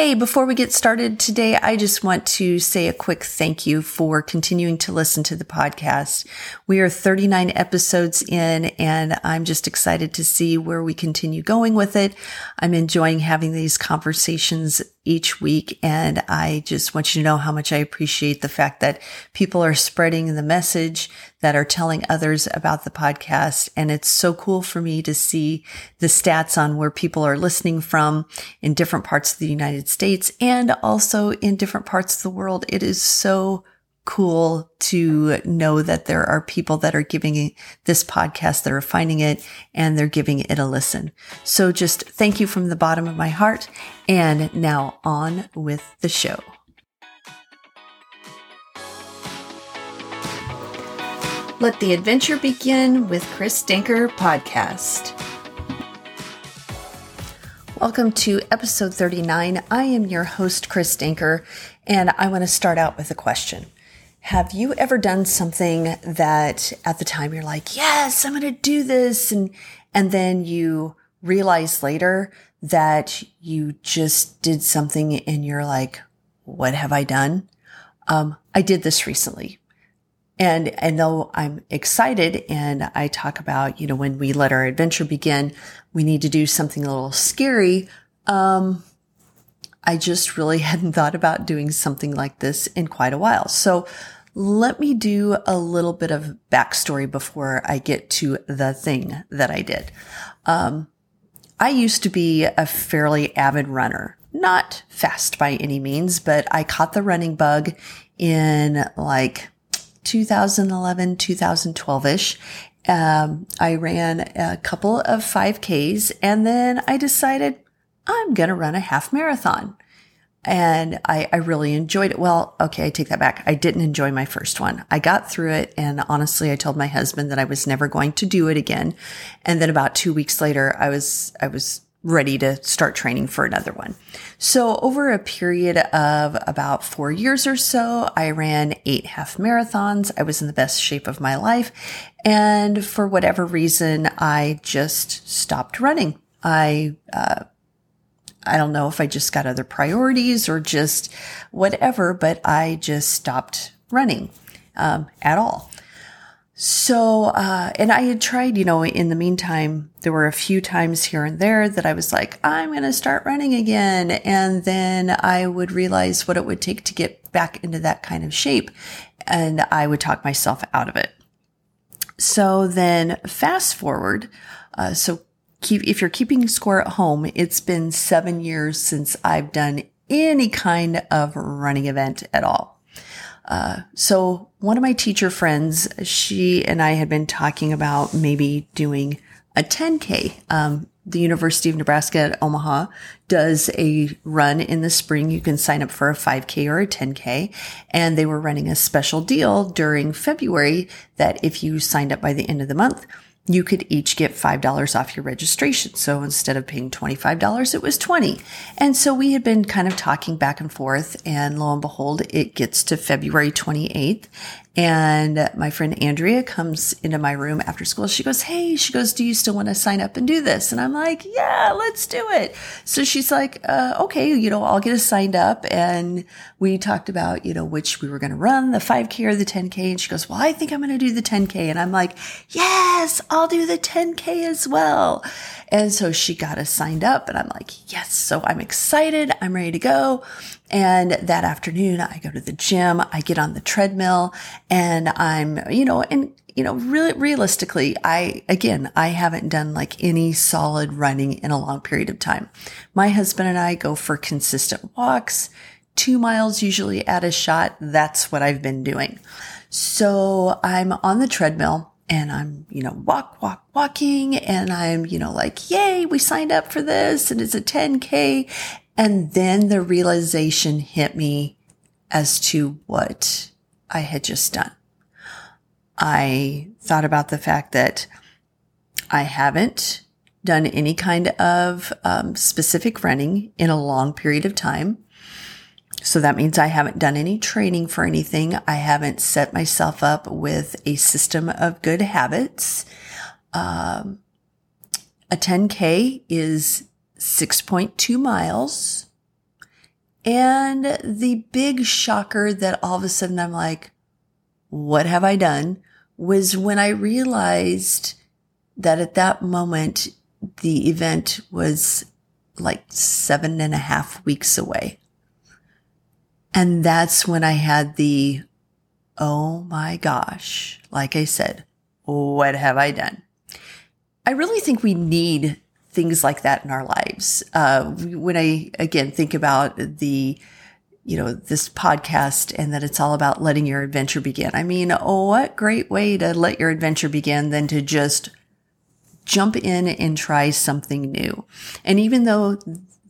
Hey, before we get started today, I just want to say a quick thank you for continuing to listen to the podcast. We are 39 episodes in and I'm just excited to see where we continue going with it. I'm enjoying having these conversations each week. And I just want you to know how much I appreciate the fact that people are spreading the message that are telling others about the podcast. And it's so cool for me to see the stats on where people are listening from in different parts of the United States and also in different parts of the world. It is so cool to know that there are people that are giving this podcast that are finding it and they're giving it a listen. So just thank you from the bottom of my heart. And now on with the show. Let the adventure begin with Chris Denker podcast. Welcome to episode 39. I am your host, Chris Denker, and I want to start out with a question. Have you ever done something that at the time you're like, yes, I'm going to do this. And, and then you realize later that you just did something and you're like, what have I done? Um, I did this recently. And, and though I'm excited and I talk about, you know, when we let our adventure begin, we need to do something a little scary. Um, I just really hadn't thought about doing something like this in quite a while. So let me do a little bit of backstory before I get to the thing that I did. Um, I used to be a fairly avid runner, not fast by any means, but I caught the running bug in like 2011, 2012 ish. Um, I ran a couple of 5Ks and then I decided I'm going to run a half marathon. And I, I really enjoyed it. Well, okay, I take that back. I didn't enjoy my first one. I got through it. And honestly, I told my husband that I was never going to do it again. And then about two weeks later, I was, I was ready to start training for another one. So over a period of about four years or so, I ran eight half marathons. I was in the best shape of my life. And for whatever reason, I just stopped running. I, uh, I don't know if I just got other priorities or just whatever, but I just stopped running um, at all. So, uh, and I had tried, you know, in the meantime, there were a few times here and there that I was like, I'm going to start running again. And then I would realize what it would take to get back into that kind of shape. And I would talk myself out of it. So then fast forward. Uh, so keep, if you're keeping score at home, it's been seven years since I've done any kind of running event at all. Uh, so one of my teacher friends, she and I had been talking about maybe doing a 10K. Um, the University of Nebraska at Omaha does a run in the spring. You can sign up for a 5K or a 10K. And they were running a special deal during February that if you signed up by the end of the month, you could each get $5 off your registration. So instead of paying $25, it was 20. And so we had been kind of talking back and forth and lo and behold, it gets to February 28th and my friend Andrea comes into my room after school. She goes, Hey, she goes, do you still want to sign up and do this? And I'm like, yeah, let's do it. So she's like, uh, okay, you know, I'll get us signed up. And we talked about, you know, which we were going to run the 5K or the 10K. And she goes, well, I think I'm going to do the 10K. And I'm like, yes, I'll do the 10K as well. And so she got us signed up and I'm like, yes. So I'm excited. I'm ready to go. And that afternoon, I go to the gym, I get on the treadmill and I'm, you know, and, you know, really realistically, I, again, I haven't done like any solid running in a long period of time. My husband and I go for consistent walks, two miles usually at a shot. That's what I've been doing. So I'm on the treadmill and I'm, you know, walk, walk, walking and I'm, you know, like, yay, we signed up for this and it's a 10K. And then the realization hit me as to what I had just done. I thought about the fact that I haven't done any kind of um, specific running in a long period of time. So that means I haven't done any training for anything. I haven't set myself up with a system of good habits. Um, a 10K is 6.2 miles. And the big shocker that all of a sudden I'm like, what have I done? Was when I realized that at that moment, the event was like seven and a half weeks away. And that's when I had the, oh my gosh, like I said, what have I done? I really think we need things like that in our lives. Uh, when I again think about the, you know, this podcast and that it's all about letting your adventure begin. I mean, oh, what great way to let your adventure begin than to just jump in and try something new. And even though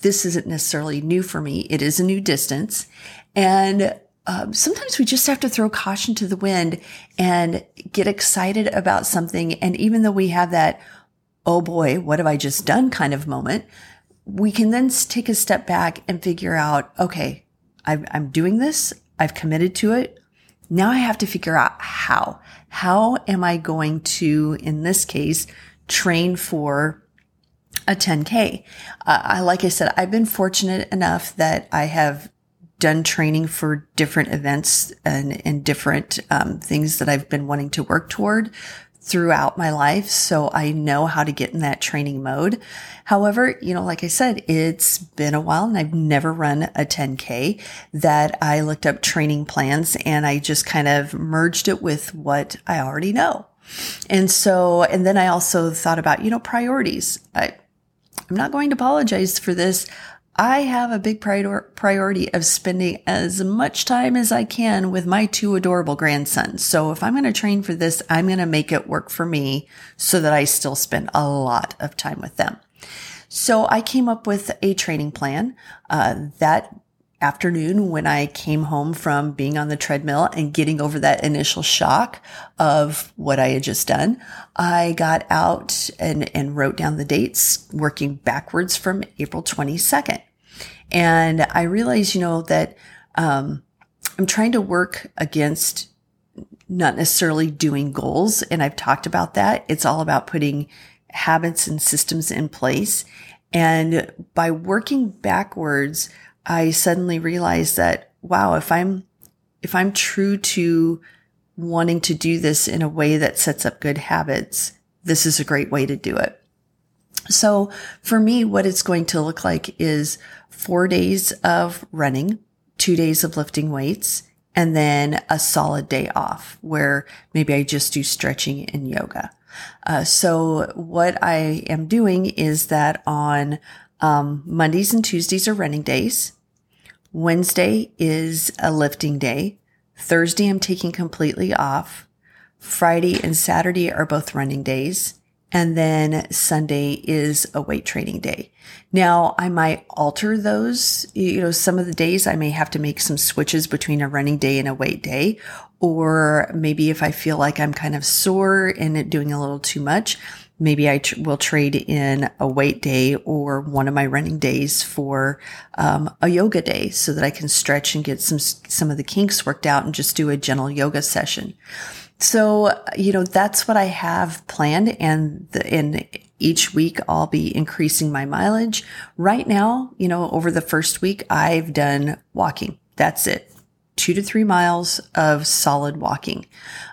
this isn't necessarily new for me, it is a new distance. And um, sometimes we just have to throw caution to the wind and get excited about something. And even though we have that, oh boy, what have I just done kind of moment, we can then take a step back and figure out, okay, I'm doing this. I've committed to it. Now I have to figure out how. How am I going to, in this case, train for a 10K? Uh, I, like I said, I've been fortunate enough that I have done training for different events and, and different um, things that I've been wanting to work toward throughout my life. So I know how to get in that training mode. However, you know, like I said, it's been a while and I've never run a 10K that I looked up training plans and I just kind of merged it with what I already know. And so, and then I also thought about, you know, priorities. I, I'm not going to apologize for this. I have a big prior- priority of spending as much time as I can with my two adorable grandsons. So if I'm going to train for this, I'm going to make it work for me so that I still spend a lot of time with them. So I came up with a training plan uh, that afternoon when I came home from being on the treadmill and getting over that initial shock of what I had just done, I got out and, and wrote down the dates working backwards from April 22nd. And I realized, you know, that, um, I'm trying to work against not necessarily doing goals. And I've talked about that. It's all about putting habits and systems in place. And by working backwards, I suddenly realized that, wow, if I'm, if I'm true to wanting to do this in a way that sets up good habits, this is a great way to do it. So for me, what it's going to look like is four days of running, two days of lifting weights, and then a solid day off where maybe I just do stretching and yoga. Uh, so what I am doing is that on um, Mondays and Tuesdays are running days. Wednesday is a lifting day. Thursday, I'm taking completely off. Friday and Saturday are both running days. And then Sunday is a weight training day. Now I might alter those. You know, some of the days I may have to make some switches between a running day and a weight day. Or maybe if I feel like I'm kind of sore and doing a little too much, maybe I tr- will trade in a weight day or one of my running days for um, a yoga day so that I can stretch and get some some of the kinks worked out and just do a gentle yoga session. So you know that's what I have planned, and the, in each week I'll be increasing my mileage. Right now, you know, over the first week I've done walking. That's it two to three miles of solid walking.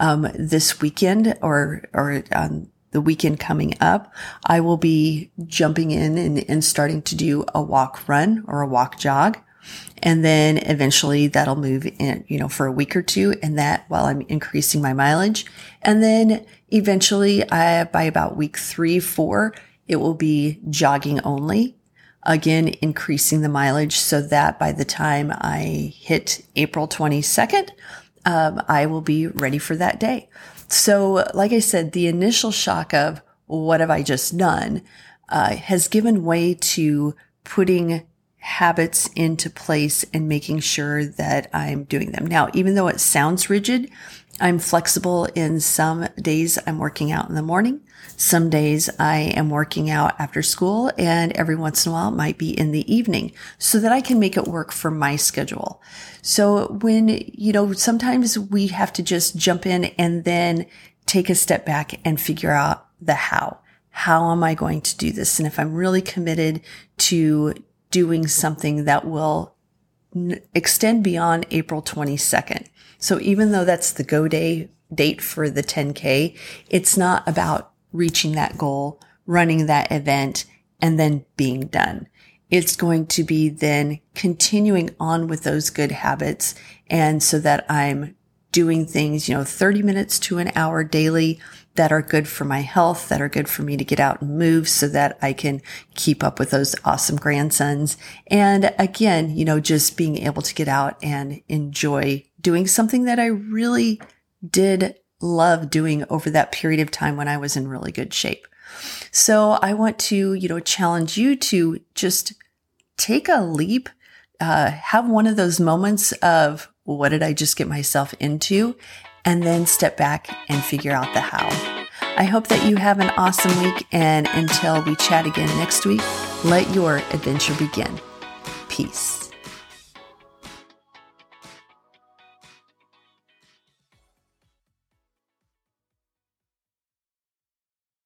Um, this weekend or, or on the weekend coming up, I will be jumping in and, and starting to do a walk run or a walk jog. And then eventually that'll move in, you know, for a week or two and that while I'm increasing my mileage. And then eventually I, by about week three, four, it will be jogging only. Again, increasing the mileage so that by the time I hit April 22nd, um, I will be ready for that day. So, like I said, the initial shock of what have I just done uh, has given way to putting habits into place and making sure that I'm doing them. Now, even though it sounds rigid, I'm flexible in some days I'm working out in the morning. Some days I am working out after school and every once in a while it might be in the evening so that I can make it work for my schedule. So when, you know, sometimes we have to just jump in and then take a step back and figure out the how. How am I going to do this? And if I'm really committed to doing something that will n- extend beyond April 22nd. So even though that's the go day date for the 10K, it's not about reaching that goal, running that event, and then being done. It's going to be then continuing on with those good habits. And so that I'm doing things, you know, 30 minutes to an hour daily that are good for my health, that are good for me to get out and move so that I can keep up with those awesome grandsons. And again, you know, just being able to get out and enjoy doing something that I really did love doing over that period of time when I was in really good shape. So I want to, you know, challenge you to just take a leap, uh, have one of those moments of what did I just get myself into? And then step back and figure out the how. I hope that you have an awesome week. And until we chat again next week, let your adventure begin. Peace.